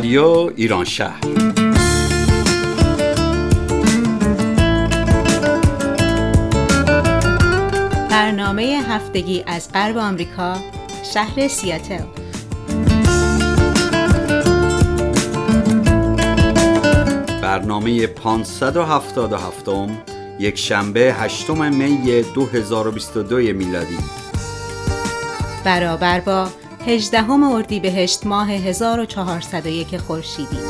رادیو ایران شهر. برنامه هفتگی از غرب آمریکا شهر سیاتل. برنامه 577 یک شنبه 8 می 2022 میلادی. برابر با 18 اردیبهشت ماه 1401 خورشیدی.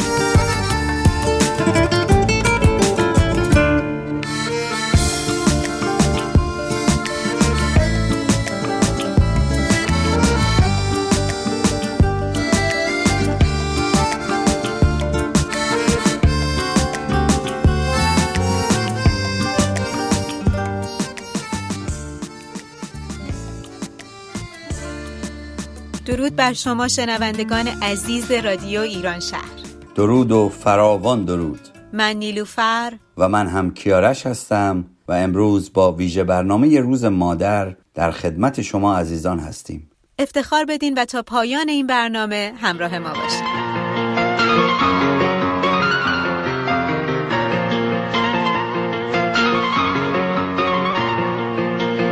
بر شما شنوندگان عزیز رادیو ایران شهر. درود و فراوان درود. من نیلوفر و من هم کیارش هستم و امروز با ویژه برنامه روز مادر در خدمت شما عزیزان هستیم. افتخار بدین و تا پایان این برنامه همراه ما باشید.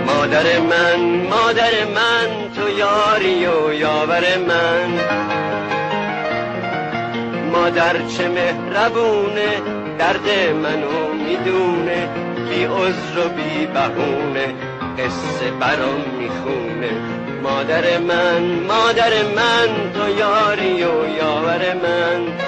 مادر من مادر من. یاری و یاور من. مادر چه مهربونه درد منو می‌دونه بی عذر و بی بهونه قصه برام می‌خونه. مادر من مادر من تو یاری و یاور من.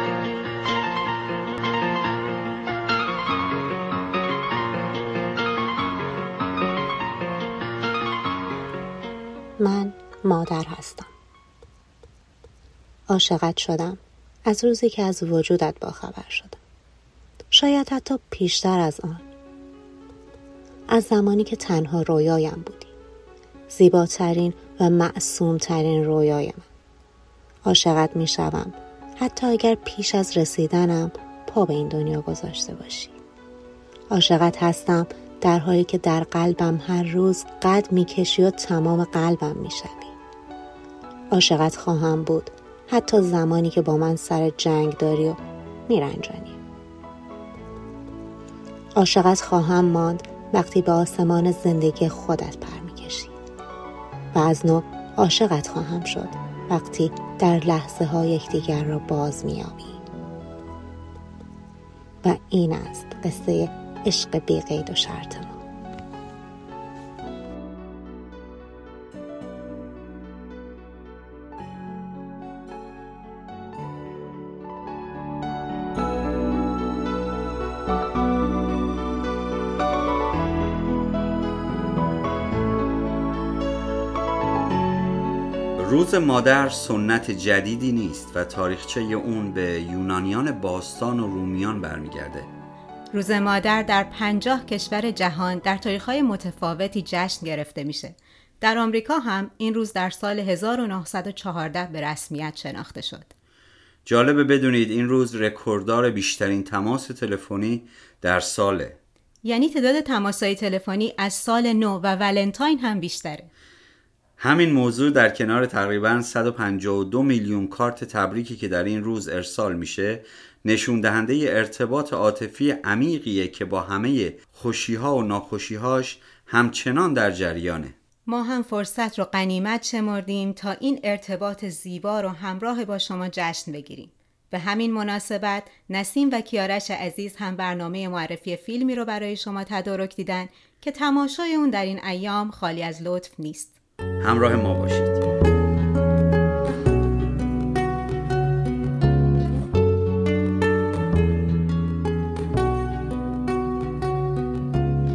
من مادر هستم. عاشقت شدم از روزی که از وجودت باخبر شدم. شاید حتی پیشتر از آن. از زمانی که تنها رویایم بودی. زیباترین و معصومترین رویای من. عاشقت می شوم حتی اگر پیش از رسیدنم پا به این دنیا گذاشته باشی. عاشقت هستم در حالی که در قلبم هر روز قد می‌کشی و تمام قلبم می‌شوی. عاشقت خواهم بود حتی زمانی که با من سر جنگ داری و میرنجانی. عاشقت خواهم ماند وقتی به آسمان زندگی خودت پر می‌کشی. و از نو عاشقت خواهم شد وقتی در لحظه ها یکدیگر را باز میابی و این است قصه عشق بی قید و شرط ما. روز مادر سنت جدیدی نیست و تاریخچه اون به یونانیان باستان و رومیان برمیگرده. روز مادر در پنجاه کشور جهان در تاریخهای متفاوتی جشن گرفته میشه. در آمریکا هم این روز در سال 1914 به رسمیت شناخته شد. جالبه بدونید این روز رکورددار بیشترین تماس تلفنی در ساله. یعنی تعداد تماسهای تلفنی از سال نو و ولنتاین هم بیشتره. همین موضوع در کنار تقریبا 152 میلیون کارت تبریکی که در این روز ارسال میشه نشون دهنده ارتباط عاطفی عمیقیه که با همه خوشیها و ناخوشیهاش همچنان در جریانه. ما هم فرصت رو قنیمت شمردیم تا این ارتباط زیبا رو همراه با شما جشن بگیریم. به همین مناسبت نسیم و کیارش عزیز هم برنامه معرفی فیلمی رو برای شما تدارک دیدن که تماشای اون در این ایام خالی از لطف نیست. همراه ما باشید.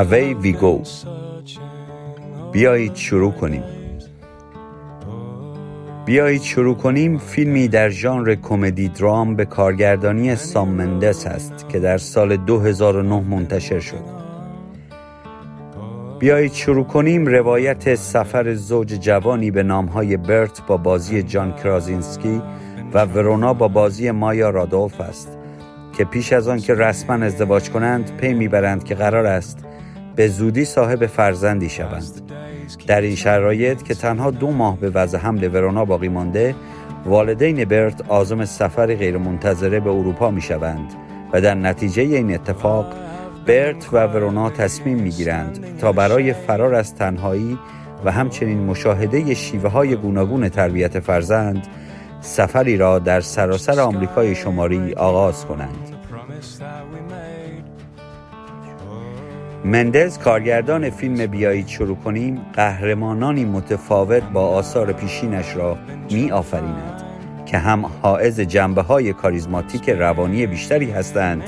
اوی ویگو. بیایید شروع کنیم. بیایید شروع کنیم. فیلمی در ژانر کمدی درام به کارگردانی سام مندس است که در سال 2009 منتشر شد. بیایید شروع کنیم. روایت سفر زوج جوانی به نامهای برت با بازی جان کرازینسکی و ورونا با بازی مایا رادولف است که پیش از آن که رسما ازدواج کنند پی می‌برند که قرار است به زودی صاحب فرزندی شوند. در این شرایط که تنها دو ماه به وضع حمل ورونا باقی مانده والدین برت آزم سفری غیرمنتظره به اروپا می شوند و در نتیجه این اتفاق برت و ورونا تصمیم می گیرند تا برای فرار از تنهایی و همچنین مشاهده شیوه های گوناگون تربیت فرزند سفری را در سراسر آمریکای شمالی آغاز کنند. مندز کارگردان فیلم بیایید شروع کنیم. قهرمانانی متفاوت با آثار پیشینش را می آفریند که هم حائز جنبه های کاریزماتیک روانی بیشتری هستند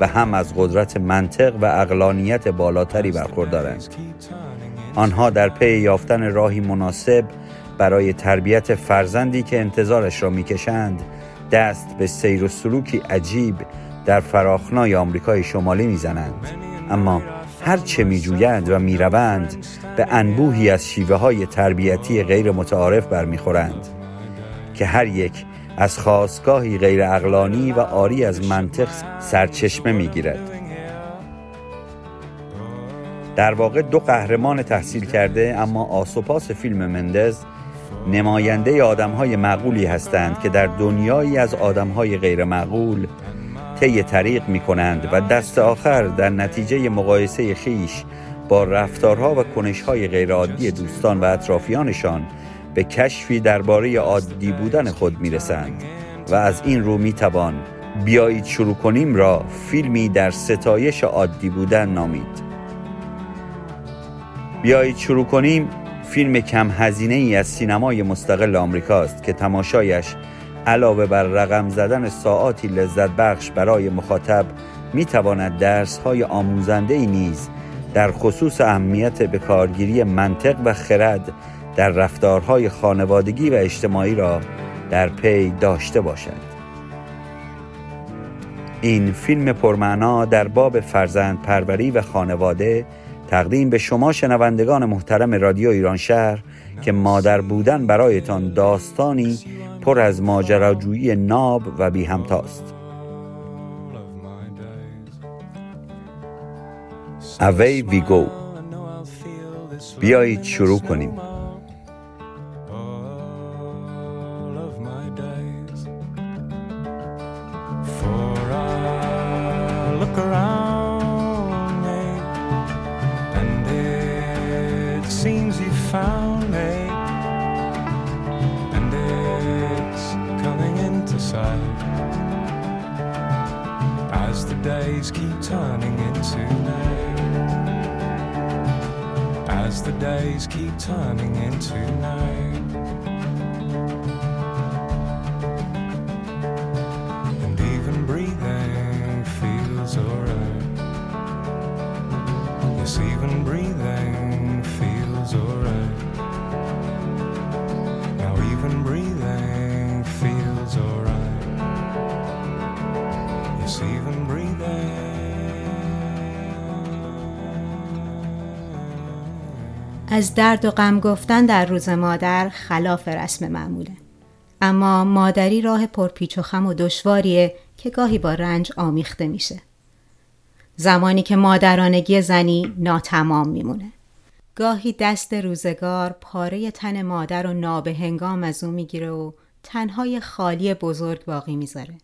و هم از قدرت منطق و اقلانیت بالاتری برخوردارند. آنها در پی یافتن راهی مناسب برای تربیت فرزندی که انتظارش را می‌کشند دست به سیر و سلوکی عجیب در فراخنای آمریکای شمالی می‌زنند. اما هر چه میجویند و می‌روند به انبوهی از شیوه های تربیتی غیر متعارف برمیخورند که هر یک از خواستگاهی غیر اقلانی و آری از منطق سرچشمه می‌گیرد. در واقع دو قهرمان تحصیل کرده اما آسوپاس فیلم مندز نماینده آدم های معقولی هستند که در دنیایی از آدم های غیر معقول طی طریق می کنند و دست آخر در نتیجه مقایسه خیش با رفتارها و کنشهای غیرعادی دوستان و اطرافیانشان به کشفی درباره عادی بودن خود می رسند و از این رو می توان بیایید شروع کنیم را فیلمی در ستایش عادی بودن نامید. بیایید شروع کنیم. فیلم کم هزینه ای از سینمای مستقل آمریکاست که تماشایش علاوه بر رقم زدن ساعاتی لذت بخش برای مخاطب می تواند درس های آموزنده ای نیز در خصوص اهمیت به کارگیری منطق و خرد در رفتارهای خانوادگی و اجتماعی را در پی داشته باشد. این فیلم پرمعنا در باب فرزند پروری و خانواده تقدیم به شما شنوندگان محترم رادیو ایران شهر که مادر بودن برایتان داستانی پر از ماجراجویی ناب و بی همتاست. اوی ویگو بیایید شروع کنیم. is even breathing. از درد و غم گفتن در روز مادر خلاف رسم معموله. اما مادری راه پرپیچ و خم و دشواریه که گاهی با رنج آمیخته میشه. زمانی که مادرانگی زنی ناتمام میمونه. گاهی دست روزگار پاره تن مادر و نابهنگام از او می‌گیره و تنهای خالی بزرگ باقی می‌ذاره.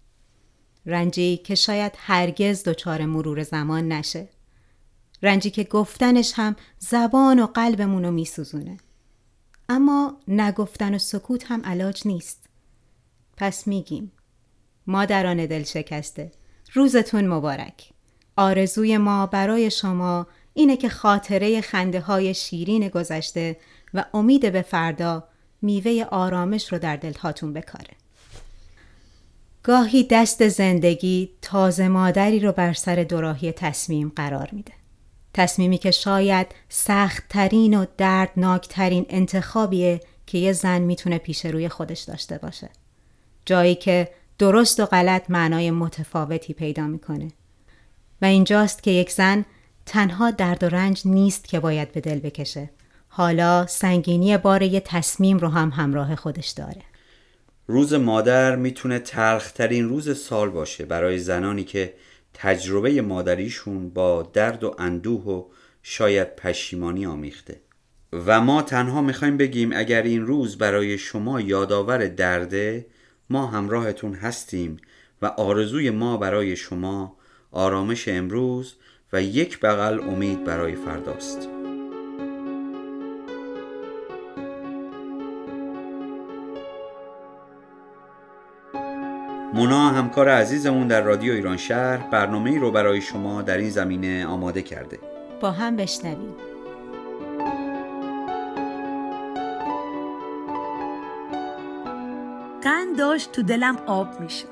رنجی که شاید هرگز دچار مرور زمان نشه. رنجی که گفتنش هم زبان و قلبمون رو میسوزونه. اما نگفتن و سکوت هم علاج نیست. پس میگیم مادران دل شکسته روزتون مبارک. آرزوی ما برای شما اینه که خاطره خنده های شیرین گذشته و امید به فردا میوه آرامش رو در دلهاتون بکاره. گاهی دست زندگی تازه مادری رو بر سر دوراهی تصمیم قرار میده. تصمیمی که شاید سختترین و دردناکترین انتخابیه که یه زن می‌تونه پیش روی خودش داشته باشه. جایی که درست و غلط معنای متفاوتی پیدا می‌کنه. و اینجاست که یک زن تنها درد و رنج نیست که باید به دل بکشه. حالا سنگینی بار یه تصمیم رو هم همراه خودش داره. روز مادر می‌تونه تلخترین روز سال باشه برای زنانی که تجربه مادریشون با درد و اندوه و شاید پشیمانی آمیخته. و ما تنها می‌خوایم بگیم اگر این روز برای شما یادآور درده ما همراهتون هستیم و آرزوی ما برای شما آرامش امروز و یک بغل امید برای فرداست. مونا همکار عزیزمون در رادیو ایران شهر برنامه ای رو برای شما در این زمینه آماده کرده. با هم بشنویم. قند داشت تو دلم آب می‌شد.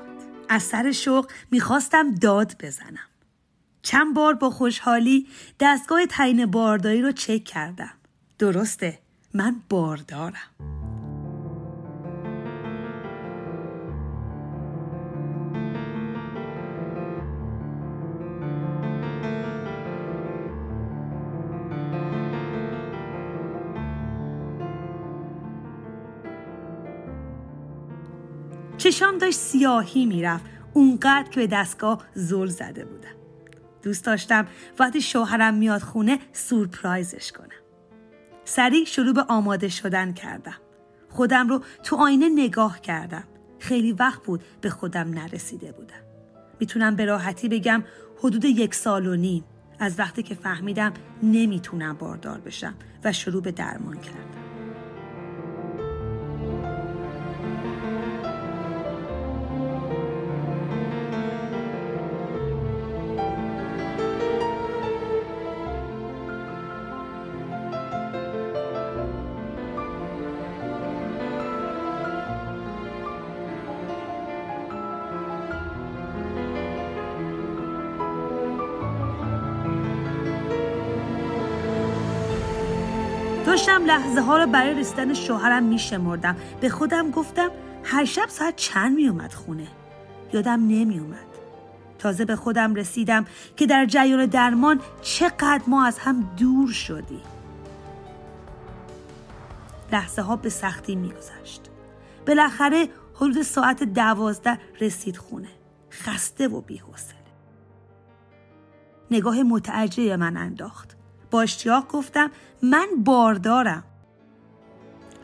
از سر شوق می‌خواستم داد بزنم. چند بار با خوشحالی دستگاه تعیین بارداری رو چک کردم. درسته من باردارم. چشام داشت سیاهی می‌رفت. اونقدر که به دستگاه زل زده بودم. دوست داشتم وقتی شوهرم میاد خونه سورپرایزش کنم. سریع شروع به آماده شدن کردم. خودم رو تو آینه نگاه کردم. خیلی وقت بود به خودم نرسیده بودم. می‌تونم به راحتی بگم حدود یک سال و نیم. از وقتی که فهمیدم نمی‌تونم باردار بشم و شروع به درمان کردم. لحظه ها رو برای رسیدن شوهرم میشمردم. به خودم گفتم هر شب ساعت چند میومد خونه؟ یادم نمیومد تازه به خودم رسیدم که در جریان درمان چقدر ما از هم دور شدیم. لحظه ها به سختی میگذشت. بالاخره حدود ساعت دوازده رسید خونه. خسته و بیحوصله. نگاه متعجب من انداخت. با اشتیاق گفتم من باردارم.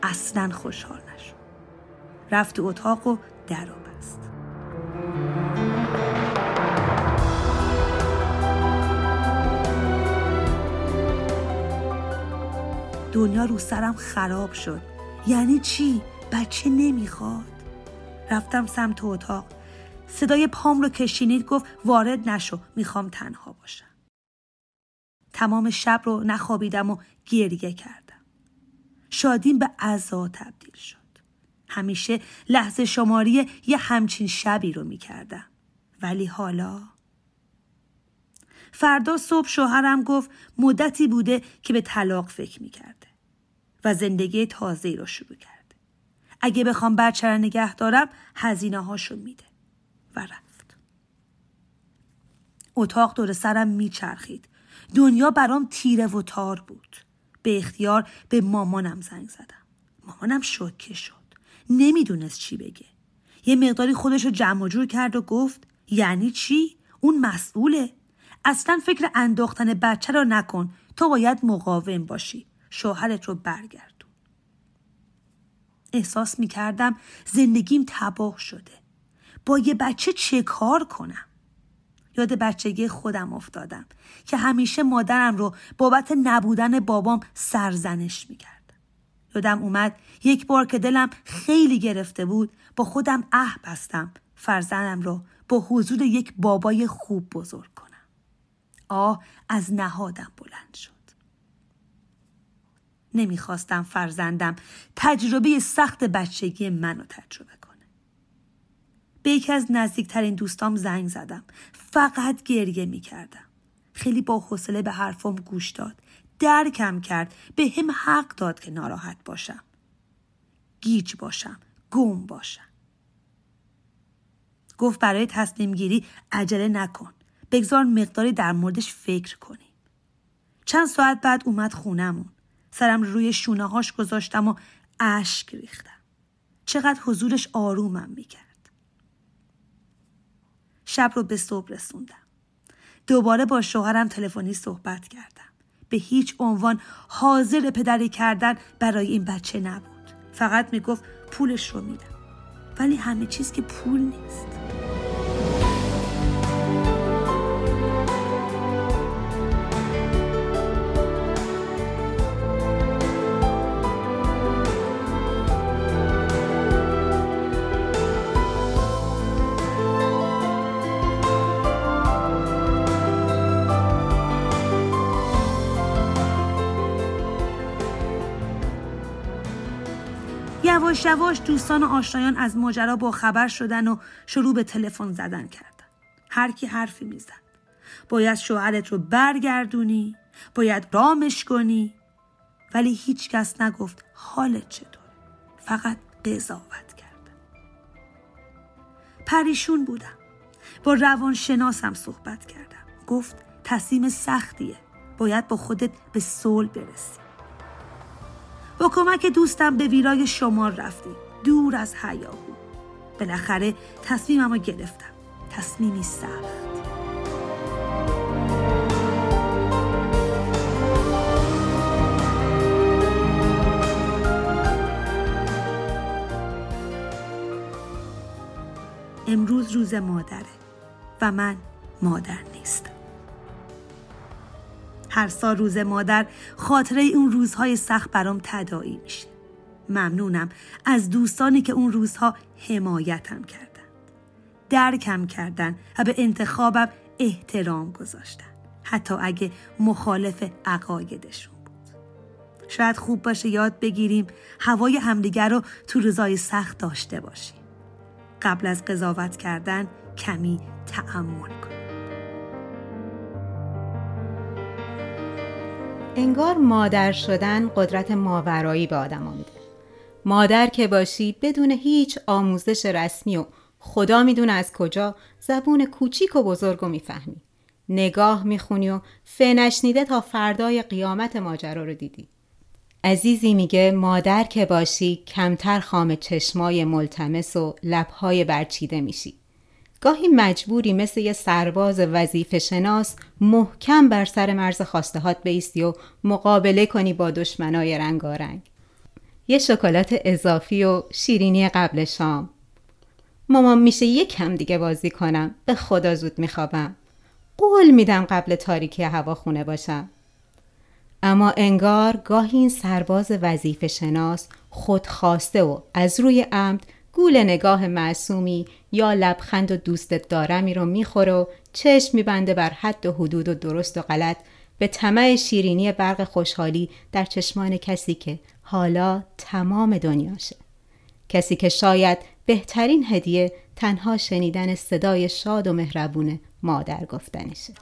اصلا خوشحال نشد. رفت تو اتاق و در بست. دنیا رو سرم خراب شد. یعنی چی؟ بچه نمی‌خواد. رفتم سمت اتاق. صدای پام رو کشینید گفت وارد نشو. می‌خوام تنها باشم. تمام شب رو نخوابیدم و گریه کردم. شادیم به عزا تبدیل شد. همیشه لحظه شماری یه همچین شبی رو می‌کردم. ولی حالا فردا صبح شوهرم گفت مدتی بوده که به طلاق فکر می‌کرده و زندگی تازه رو شروع کرده. اگه بخوام بچه نگه دارم هزینه هاشو میده و رفت. اتاق دور سرم میچرخید. دنیا برام تیره و تار بود. به اختیار به مامانم زنگ زدم. مامانم شوکه شد. نمی‌دونست چی بگه. یه مقداری خودش رو جمع جور کرد و گفت یعنی چی؟ اون مسئوله. اصلا فکر انداختن بچه رو نکن تو باید مقاوم باشی. شوهرت رو برگردون. احساس می‌کردم زندگیم تباه شده. با یه بچه چه کار کنم؟ یاد بچگی خودم افتادم که همیشه مادرم رو بابت نبودن بابام سرزنش می‌کرد. یادم اومد یک بار که دلم خیلی گرفته بود با خودم اه بستم فرزندم رو با حضور یک بابای خوب بزرگ کنم. آه از نهادم بلند شد. نمی‌خواستم فرزندم تجربه سخت بچگی منو تجربه به یکی از نزدیکترین دوستام زنگ زدم. فقط گریه می‌کردم. خیلی با حوصله به حرفم گوش داد. درکم کرد. به هم حق داد که ناراحت باشم. گیج باشم. گم باشم. گفت برای تصمیم گیری عجله نکن. بگذار مقداری در موردش فکر کنیم. چند ساعت بعد اومد خونمون سرم روی شونه هاش گذاشتم و اشک ریختم. چقدر حضورش آرومم می‌کرد. شب رو به صبح رسوندم. دوباره با شوهرم تلفنی صحبت کردم. به هیچ عنوان حاضر پدری کردن برای این بچه نبود. فقط می‌گفت پولش رو میدم. ولی همه چیز که پول نیست. یواش یواش دوستان و آشنایان از ماجرا با خبر شدن و شروع به تلفن زدن کردن. هر کی حرفی می‌زد. باید شوهرت رو برگردونی باید رامش کنی. ولی هیچ کس نگفت حالت چطور. فقط قضاوت کردن پریشون بودم. با روانشناسم صحبت کردم. گفت تصمیم سختیه. باید با خودت به صلح برسی. با کمک دوستم به ویرای شمال رفتیم. دور از هیاهو بالاخره تصمیمم رو گرفتم. تصمیمی سخت. امروز روز مادره و من مادر نیستم. هر سال روز مادر خاطره اون روزهای سخت برام تداعی میشه ممنونم از دوستانی که اون روزها حمایتم کردن درکم کردن و به انتخابم احترام گذاشتن حتی اگه مخالف عقایدشون بود. شاید خوب باشه یاد بگیریم هوای همدیگر رو تو روزای سخت داشته باشیم. قبل از قضاوت کردن کمی تعمل کنیم. انگار مادر شدن قدرت ماورایی به آدم میده مادر که باشی بدون هیچ آموزش رسمی و خدا می‌دونه از کجا زبون کوچیک و بزرگ و می‌فهمی. نگاه می‌خونی و فنشنیده تا فردای قیامت ماجرا رو دیدی. عزیزی میگه مادر که باشی کمتر خام چشمای ملتمس و لبهای برچیده میشی. گاهی مجبوری مثل یه سرباز وظیفه شناس محکم بر سر مرز خواستهات بیستی و مقابله کنی با دشمنای رنگارنگ. یه شکلات اضافی و شیرینی قبل شام. مامان میشه یک کم دیگه بازی کنم. به خدا زود میخوابم. قول میدم قبل تاریکی هوا خونه باشم. اما انگار گاهی این سرباز وظیفه شناس خودخواسته و از روی عمد گول نگاه معصومی یا لبخند و دوستت دارمی رو می‌خوره و چشم میبنده بر حد و حدود و درست و غلط. به طمع شیرینی برق خوشحالی در چشمان کسی که حالا تمام دنیاشه. کسی که شاید بهترین هدیه تنها شنیدن صدای شاد و مهربون مادر گفتنشه.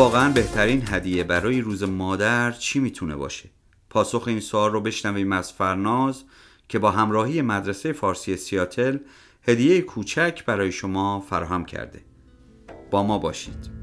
واقعا بهترین هدیه برای روز مادر چی می‌تونه باشه؟ پاسخ این سوال رو بشنویم از فرناز که با همراهی مدرسه فارسی سیاتل هدیه کوچک برای شما فراهم کرده با ما باشید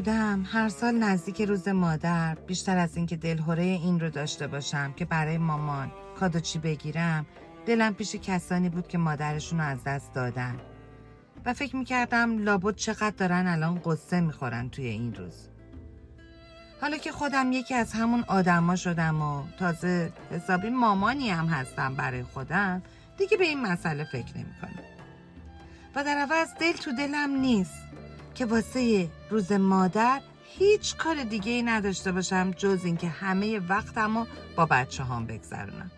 بودم. هر سال نزدیک روز مادر بیشتر از اینکه دلهوره این رو داشته باشم که برای مامان کادو چی بگیرم دلم پیش کسانی بود که مادرشون رو از دست دادن. و فکر می‌کردم لابد چقدر دارن الان قصه می‌خورن توی این روز. حالا که خودم یکی از همون آدما شدم و تازه حسابی مامانی هم هستم برای خودم دیگه به این مسئله فکر نمی‌کنم. و در عوض دل تو دلم نیست. که واسه روز مادر هیچ کار دیگه ای نداشته باشم جز اینکه همه وقتم رو با بچه هم بگذرونم.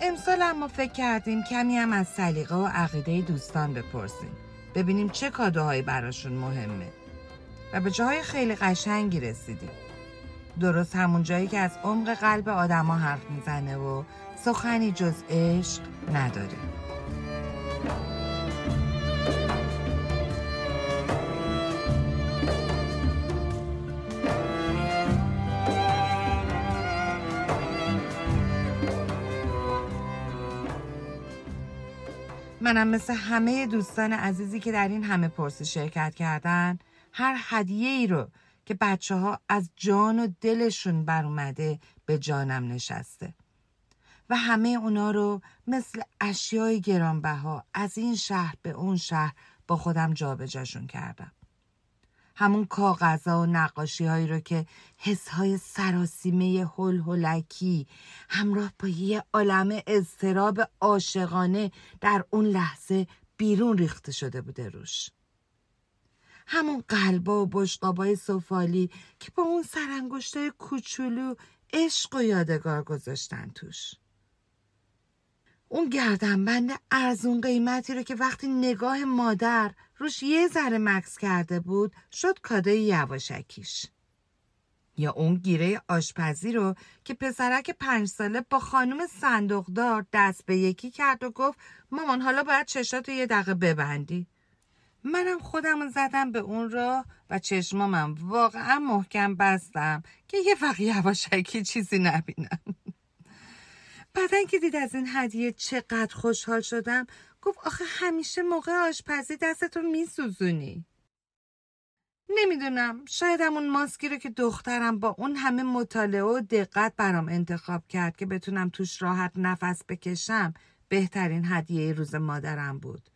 امسال اما فکر کردیم کمی هم از سلیقه و عقیده دوستان بپرسیم. ببینیم چه کادوهایی براشون مهمه. و به جاهای خیلی قشنگی رسیدیم. درست همون جایی که از عمق قلب آدما حرف می‌زنه و سخنی جز عشق نداره منم مثل همه دوستان عزیزی که در این همه پرسی شرکت کردن هر هدیه ای رو که بچه ها از جان و دلشون بر اومده به جانم نشسته. و همه اونا رو مثل اشیای گرانبها از این شهر به اون شهر با خودم جابجاشون کردم. همون کاغذها و نقاشی هایی رو که حس های سراسیمه هل هلکی همراه با یه عالم اضطراب عاشقانه در اون لحظه بیرون ریخته شده بوده روش. همون قلبا و بشقابای سفالی که با اون سرانگشتای کوچولو عشق و یادگار گذاشتن توش. اون گردنبند ارزون قیمتی رو که وقتی نگاه مادر روش یه ذره مکس کرده بود شد کادای یواشکیش. یا اون گیره آشپزی رو که پسرک پنج ساله با خانم صندوقدار دست به یکی کرد و گفت مامان حالا باید چشاتو یه دقیقه ببندی. منم خودم زدم به اون را و چشمامم واقعا محکم بستم که یه وقت یواشکی چیزی نبینم. بعدن که دید از این هدیه چقدر خوشحال شدم گفت آخه همیشه موقع آشپزی دستتو میسوزونی نمی‌دونم شاید همون ماسکی رو که دخترم با اون همه مطالعه و دقت برام انتخاب کرد که بتونم توش راحت نفس بکشم بهترین هدیه روز مادرم بود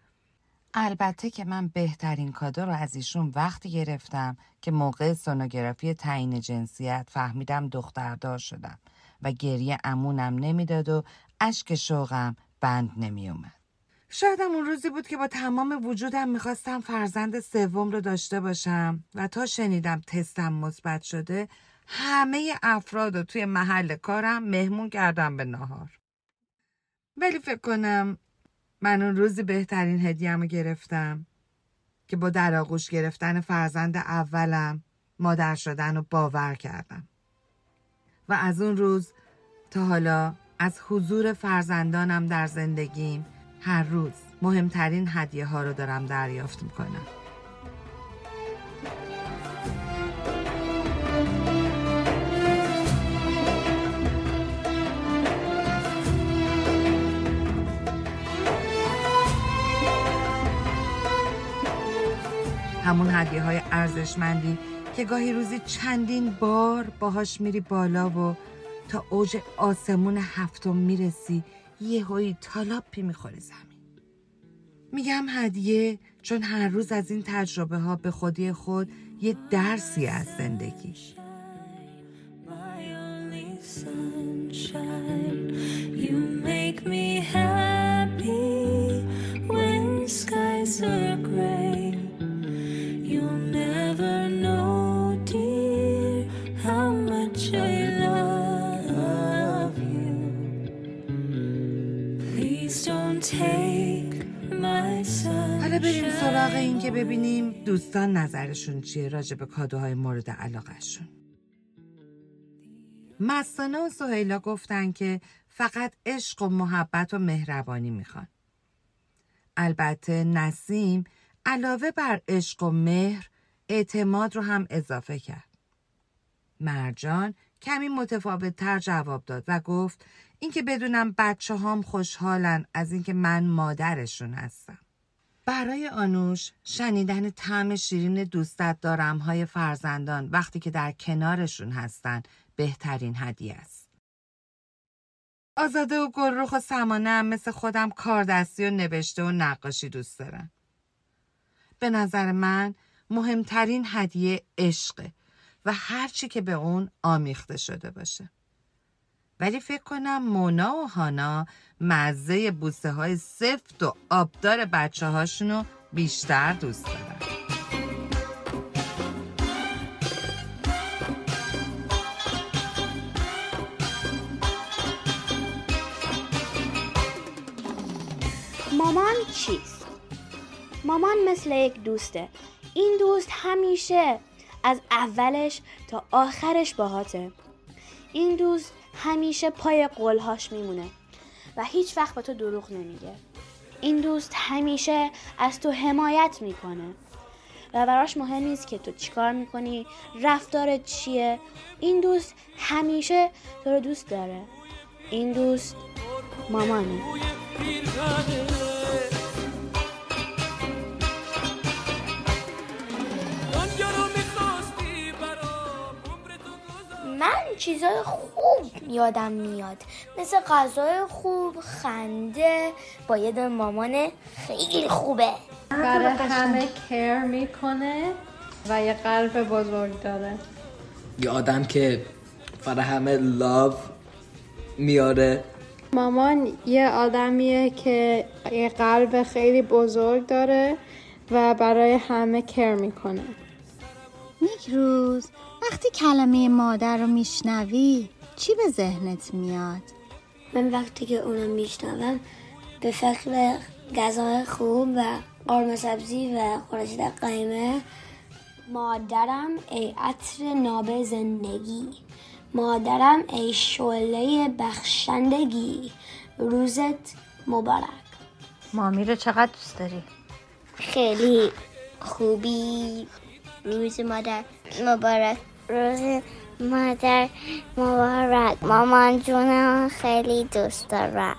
البته که من بهترین کادو رو از ایشون وقتی گرفتم که موقع سونوگرافی تعیین جنسیت فهمیدم دختردار شدم و گریه امونم نمی‌داد و اشک شوقم بند نمیومد. شاید اون روزی بود که با تمام وجودم می‌خواستم فرزند سوم رو داشته باشم و تا شنیدم تستم مثبت شده همه افراد رو توی محل کارم مهمون کردم به نهار. ولی فکر کنم من اون روزی بهترین هدیم رو گرفتم که با در آغوش گرفتن فرزند اولم مادر شدن رو باور کردم. و از اون روز تا حالا از حضور فرزندانم در زندگیم هر روز. مهمترین هدیه ها رو دارم دریافت می‌کنم. همون هدیه های ارزشمندی که گاهی روزی چندین بار باهاش میری بالا و تا اوج آسمون هفتم می‌رسی یه هایی تالاپی می‌خوره زمین. میگم هدیه چون هر روز از این تجربه ها به خودی خود یه درسی از زندگی. Skies are gray. سراغ این که ببینیم دوستان نظرشون چیه راجع به کادوهای مورد علاقهشون مستانه و سهیلا گفتن که فقط عشق و محبت و مهربانی می‌خوان. البته نسیم علاوه بر عشق و مهر اعتماد رو هم اضافه کرد. مرجان کمی متفاوت تر جواب داد و گفت اینکه بدونم بچه هام خوشحالن از اینکه من مادرشون هستم. برای آنوش شنیدن طعم شیرین دوستت دارم های فرزندان وقتی که در کنارشون هستن بهترین هدیه است. آزاده و گلروخ و سمانه هم مثل خودم کاردستی و نوشته و نقاشی دوست دارن. به نظر من مهمترین هدیه عشقه و هرچی که به اون آمیخته شده باشه. ولی فکر کنم مونا و هانا مزه بوسه های سفت و آبدار بچه هاشونو بیشتر دوست دارن. مامان چیست؟ مامان مثل یک دوسته این دوست همیشه از اولش تا آخرش باهاته این دوست همیشه پای قولهاش میمونه و هیچ وقت به تو دروغ نمیگه. این دوست همیشه از تو حمایت می‌کنه و براش مهم نیست که تو چیکار می‌کنی رفتارت چیه. این دوست همیشه تو رو دوست داره. این دوست مامانه. من چیزای خوب یادم میاد. مثل غذای خوب خنده با یه دون مامان خیلی خوبه. برای همه کر می‌کنه و یه قلب بزرگ داره. یه آدم که برای همه لاو میاره. مامان یه آدمیه که یه قلب خیلی بزرگ داره و برای همه کر می‌کنه. یک روز وقتی کلمه مادر رو میشنوی چی به ذهنت میاد؟ من وقتی که اونو میشنوم به فکر غذای خوب و قرمه سبزی و خورشید قیمه مادرم ای عطر ناب زندگی. مادرم ای شعله بخشندگی. روزت مبارک. مامی رو چقدر دوست داری؟ خیلی خوبی. روز مادر مبارک. روز مادر مبارک. مامان جونم خیلی دوست دارم.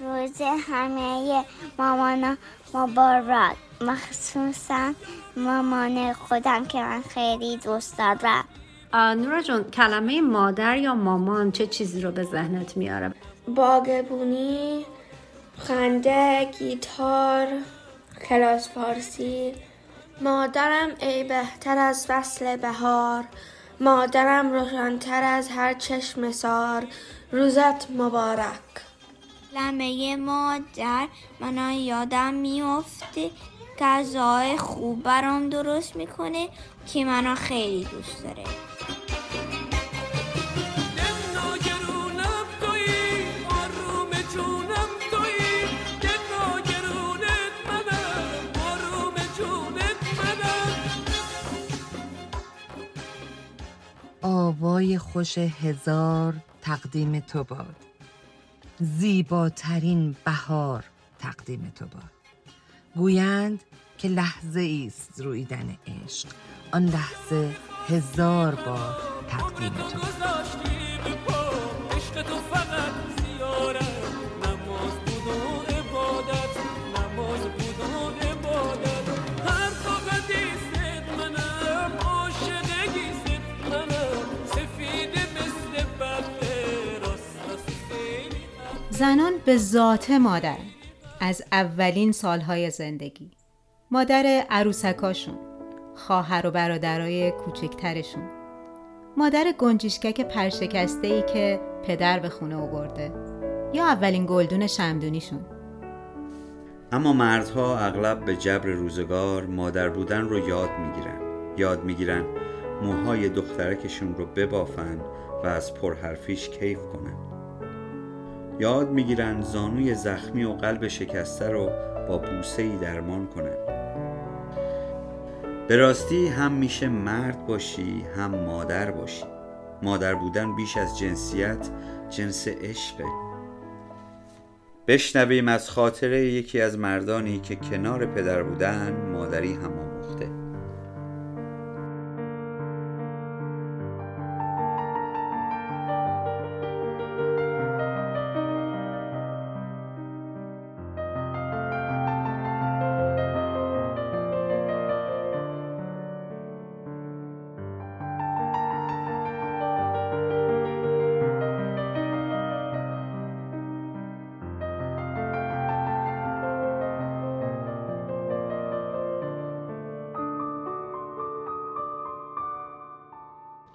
روز همه مامان مبارک. مخصوصا مامان خودم که من خیلی دوست دارم. نورا جون کلمه مادر یا مامان چه چیزی رو به ذهنت میاره؟ باغبونی خنده گیتار کلاس فارسی. مادرم ای بهتر از فصل بهار. مادرم روشنتر از هر چشم سار روزت مبارک. لمه مادر من یادم میفته غذای خوب برام درست می‌کنه که منو خیلی دوست داره. آوای خوش هزار تقدیم تو باد. زیباترین بهار تقدیم تو باد. گویند که لحظه است رویدن عشق. آن لحظه هزار بار تقدیم تو زنان به ذات مادر از اولین سالهای زندگی. مادر عروسکاشون خواهر و برادرای کوچکترشون. مادر گنجیشکک پرشکسته ای که پدر به خونه آورده یا اولین گلدون شمدونیشون. اما مردها اغلب به جبر روزگار مادر بودن رو یاد می‌گیرن. یاد می‌گیرن موهای دخترکشون رو ببافن و از پرحرفیش کیف کنن. یاد می‌گیرن زانوی زخمی و قلب شکسته رو با بوسه ای درمان کنن به راستی هم میشه مرد باشی هم مادر باشی. مادر بودن بیش از جنسیت جنس عشقه. بشنویم از خاطره یکی از مردانی که کنار پدر بودن مادری هم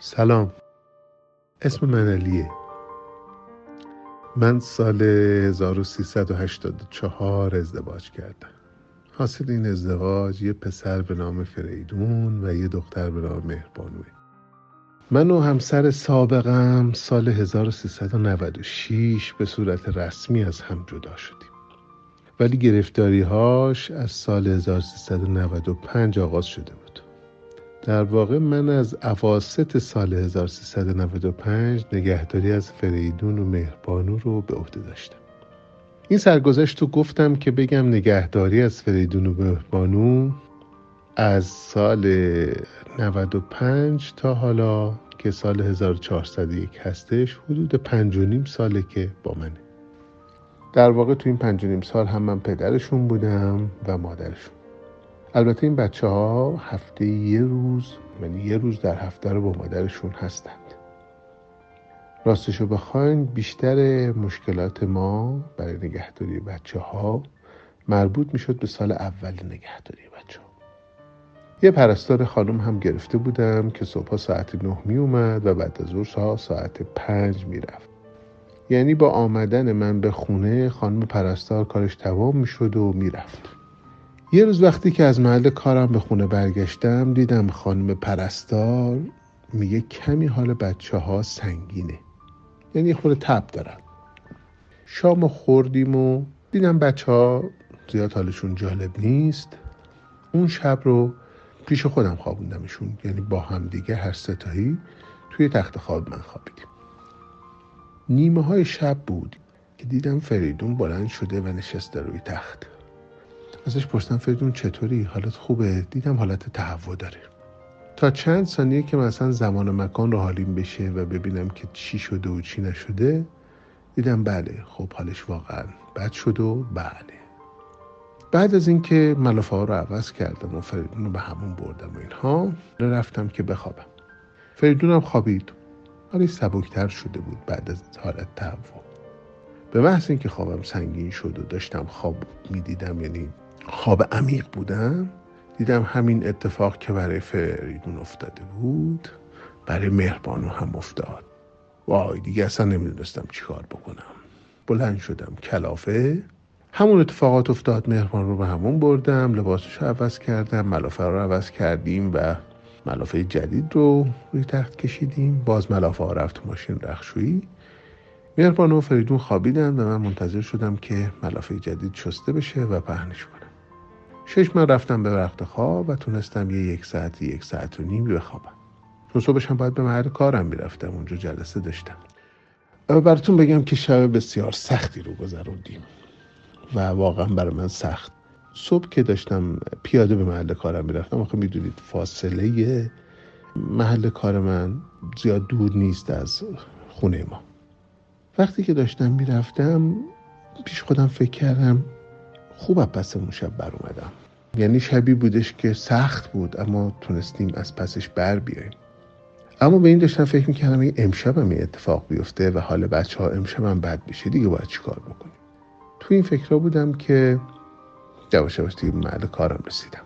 سلام. اسم من علیه. من سال 1384 ازدواج کردم. حاصل این ازدواج یه پسر به نام فریدون و یه دختر به نام مهربانوه. من و همسر سابقم سال 1396 به صورت رسمی از هم جدا شدیم. ولی گرفتاری هاش از سال 1395 آغاز شده بود. در واقع من از عواست سال 1395 نگهداری از فریدون و مهربانو رو به عهده داشتم. این سرگذشت رو گفتم که بگم نگهداری از فریدون و مهربانو از سال 95 تا حالا که سال 1401 هستش حدود پنج و نیم ساله که با منه. در واقع تو این پنج و نیم سال هم من پدرشون بودم و مادرشون. البته این بچه ها هفته یه روز یعنی یه روز در هفته رو با مادرشون هستند. راستشو بخواین بیشتر مشکلات ما برای نگهداری بچه ها مربوط می‌شد به سال اول نگهداری بچه ها یه پرستار خانم هم گرفته بودم که صبح ساعت نه می اومد و بعد از ظهر ساعت پنج می‌رفت. یعنی با آمدن من به خونه خانم پرستار کارش تمام می‌شد و می‌رفت. یه روز وقتی که از محل کارم به خونه برگشتم دیدم خانم پرستار میگه کمی حال بچه ها سنگینه. یعنی خود تب دارن. شام خوردیم و دیدم بچه ها زیاد حالشون جالب نیست. اون شب رو پیش خودم خوابوندمشون یعنی با هم دیگه هر ستایی توی تخت خواب من خوابیدیم. نیمه های شب بود که دیدم فریدون بلند شده و نشسته روی تخت. ازش پرسیدم فریدون چطوری؟ حالت خوبه؟ دیدم حالت تهوع داره. تا چند ثانیه که مثلا زمان و مکان رو حالیم بشه و ببینم که چی شده و چی نشده دیدم بله خب حالش واقعا بد شد و بله. بعد از اینکه ملافه ها رو عوض کردم و فریدون رو به همون بردم و اینها رفتم که بخوابم. فریدونم خوابید. حالی سبکتر شده بود بعد از حالت تهوع. به محض اینکه خوابم سنگین شد و داشتم خواب می‌دیدم یعنی خواب عمیق بودم دیدم همین اتفاق که برای فریدون افتاده بود برای مهربانو هم افتاد. وای دیگه اصلا نمی‌دونستم چیکار بکنم. بلند شدم کلافه همون اتفاقات افتاد مهربان رو به همون بردم لباسش رو عوض کردم ملافه رو عوض کردیم و ملافه جدید رو روی تخت کشیدیم. باز ملافه ها رفت ماشین رخشویی. مهربان و فریدون خوابیدن و من منتظر شدم که ملافه جدید شسته بشه و پهنش شش من رفتم به وقت خواب و تونستم یه یک ساعت یک ساعت و نیم بخوابم. چون صبحش هم باید به محل کارم می‌رفتم اونجا جلسه داشتم. براتون بگم که شب بسیار سختی رو گذروندیم و واقعا برای من سخت. صبح که داشتم پیاده به محل کارم می‌رفتم آخه می‌دونید فاصله محل کار من زیاد دور نیست از خونه ما. وقتی که داشتم می‌رفتم پیش خودم فکر کردم خوب پس اون شب بر اومدم. یعنی شبی بودش که سخت بود اما تونستیم از پسش بر بیاییم. اما به این داشتم فکر می‌کردم این امشب هم اتفاق بیفته و حال بچه ها امشب هم بد بشه دیگه باید چیکار بکنیم؟ تو این فکرها بودم که یواش یواش دیگه محل کارم رسیدم.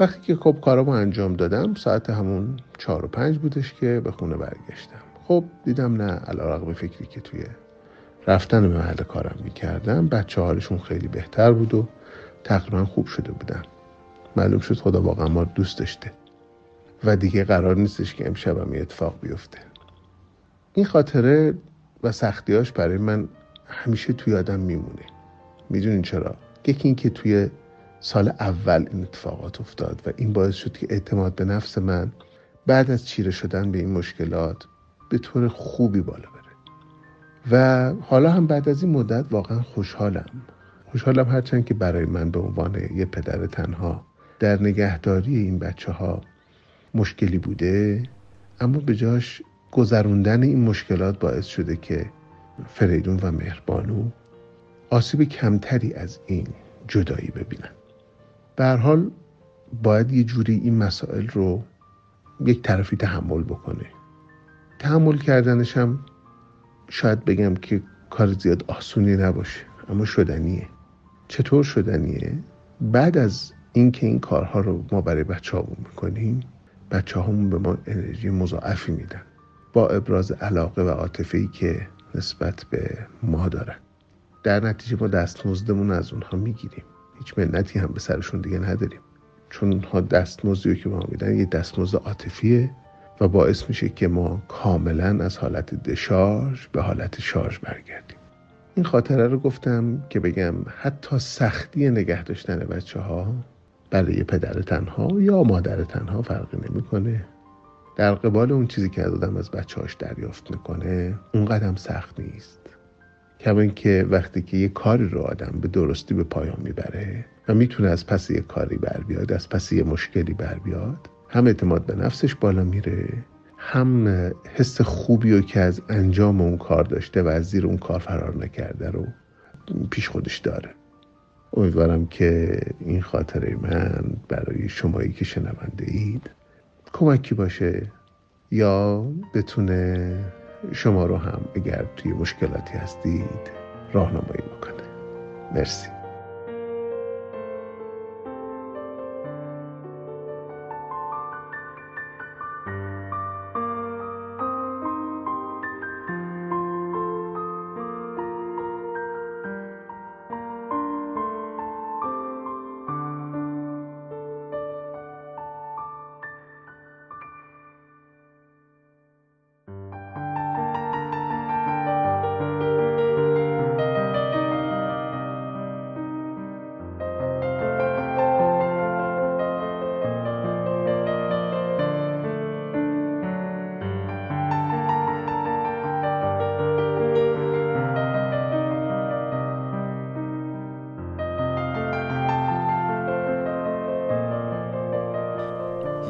وقتی که خب کارامو انجام دادم ساعت همون چهار و پنج بودش که به خونه برگشتم. خب دیدم نه علا فکری که توی رفتن به محل کارم می‌کردم بچه حالشون خیلی بهتر بود و تقریبا خوب شده بودن. معلوم شد خدا واقعا ما دوست داشته و دیگه قرار نیستش که امشب یه اتفاق بیفته. این خاطره و سختیاش برای من همیشه توی آدم میمونه. می‌دونین چرا؟ یکی این که توی سال اول این اتفاقات افتاد و این باعث شد که اعتماد به نفس من بعد از چیره شدن به این مشکلات به طور خوبی بالا بره. و حالا هم بعد از این مدت واقعا خوشحالم. خوشحالم هرچند که برای من به عنوان یه پدر تنها در نگهداری این بچه ها مشکلی بوده اما به جاش گذروندن این مشکلات باعث شده که فریدون و مهربانو آسیب کمتری از این جدایی ببینن. به حال باید یه جوری این مسائل رو یک طرفی تحمل بکنه. تحمل کردنش هم شاید بگم که کار زیاد آسونی نباشه اما شدنیه. چطور شدنیه؟ بعد از اینکه این کارها رو ما برای بچه هامون می‌کنیم بچه همون به ما انرژی مضاعفی میدن. با ابراز علاقه و عاطفه که نسبت به ما دارن. در نتیجه ما دستمزدمون از اونها می‌گیریم. هیچ منتی هم به سرشون دیگه نداریم. چون اونها دستمزدی که ما میدن یه دستمزد عاطفیه. و باعث میشه که ما کاملا از حالت دشارژ به حالت شارژ برگردیم. این خاطره رو گفتم که بگم حتی سختی نگه داشتن بچه ها برای پدر تنها یا مادر تنها فرقی نمی‌کنه. در قبال اون چیزی که آدم از بچه هاش دریافت می‌کنه اون قدم سخت نیست. کما اینکه وقتی که یه کاری رو آدم به درستی به پایان می‌بره و می‌تونه از پس یه کاری بر بیاد از پس یه مشکلی بر بیاد هم اعتماد به نفسش بالا میره هم حس خوبی رو که از انجام اون کار داشته و از زیر اون کار فرار نکرده رو پیش خودش داره. امیدوارم که این خاطره من برای شمایی که شنونده اید کمکی باشه یا بتونه شما رو هم اگر توی مشکلاتی هستید راهنمایی بکنه. مرسی.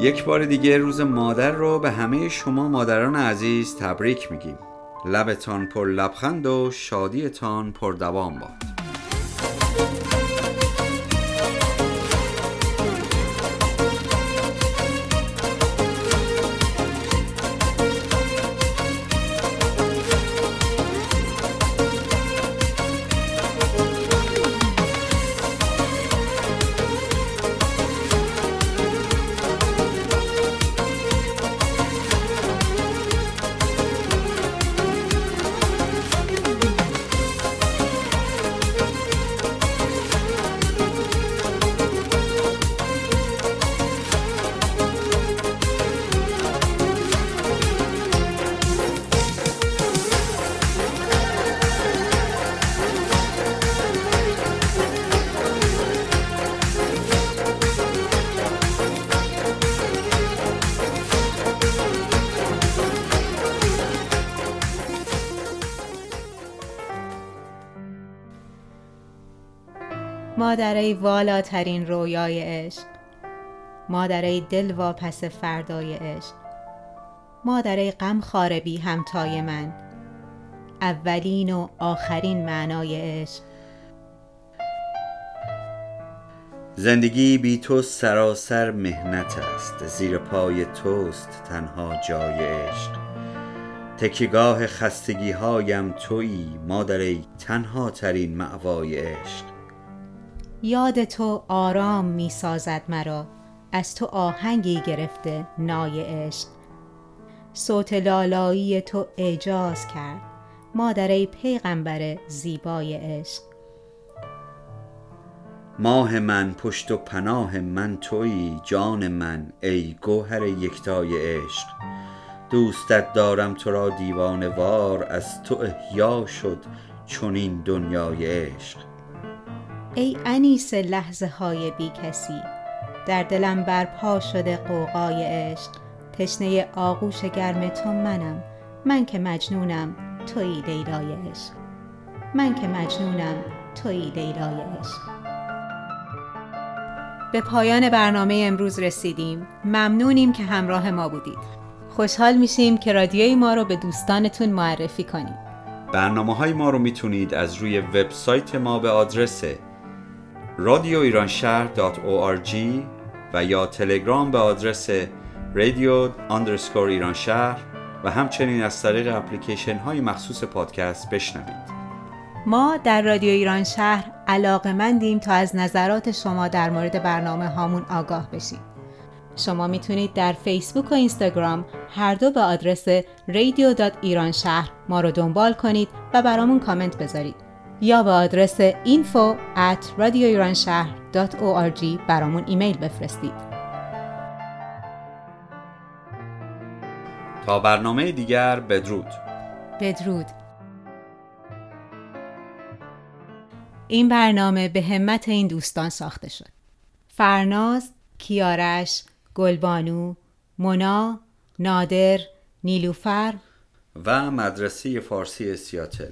یک بار دیگه روز مادر رو به همه شما مادران عزیز تبریک میگیم. لبتان پر لبخند و شادیتان پر دوام باد. مادرای والاترین رویای عشق. مادرای دل واپس فردای عشق. مادرای غم خاربی همتای من. اولین و آخرین معنای عشق. زندگی بی تو سراسر مهنت است. زیر پای توست تنها جای عشق. تکیگاه خستگی هایم تویی مادری تنها ترین معوای عشق. یاد تو آرام می سازد مرا. از تو آهنگی گرفته نای عشق. صوت لالایی تو اعجاز کرد. مادر پیغمبر زیبای عشق. ماه من پشت و پناه من تویی جان من ای گوهر یکتای عشق. دوستت دارم تو را دیوانه وار از تو احیا شد چنین دنیای عشق. ای انیس لحظه های بی کسی در دلم برپا شده قوقای عشق. تشنه آغوش گرم تو منم من که مجنونم توی لیلای عشق. من که مجنونم توی لیلای عشق. به پایان برنامه امروز رسیدیم. ممنونیم که همراه ما بودید. خوشحال میشیم که رادیوی ما رو به دوستانتون معرفی کنید برنامه های ما رو می‌تونید از روی وبسایت ما به آدرس رادیو ایران شهر و یا تلگرام به آدرس رادیو اندرسکور ایران شهر و همچنین از طریق اپلیکیشن های مخصوص پادکست بشنوید ما در رادیو ایران شهر علاقه مندیم تا از نظرات شما در مورد برنامه هامون آگاه بشید. شما می‌تونید در فیسبوک و اینستاگرام هر دو به آدرس رادیو ایران شهر ما رو دنبال کنید و برامون کامنت بذارید یا به آدرس info at برامون ایمیل بفرستید. تا برنامه دیگر بدرود. بدرود. این برنامه به همت این دوستان ساخته شد. فرناز، کیارش، گلبانو، مونا، نادر، نیلوفر و مدرسه فارسی سیاتل.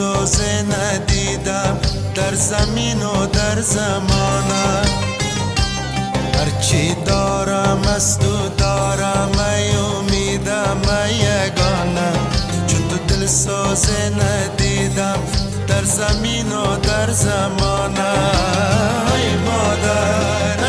دل سوزه ندیدم در زمین و در زمانه هرچی دارم از تو دارم ای امیدم ای یگانه چون تو دل سوزه ندیدم در زمین و در مادر ای مادر.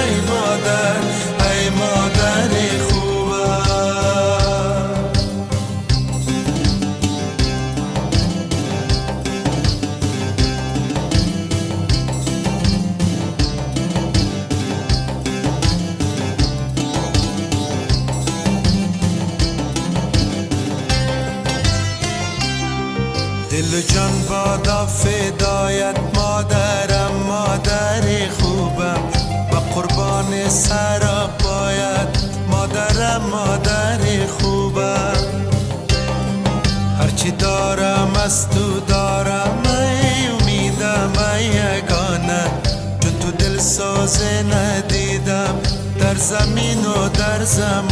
و در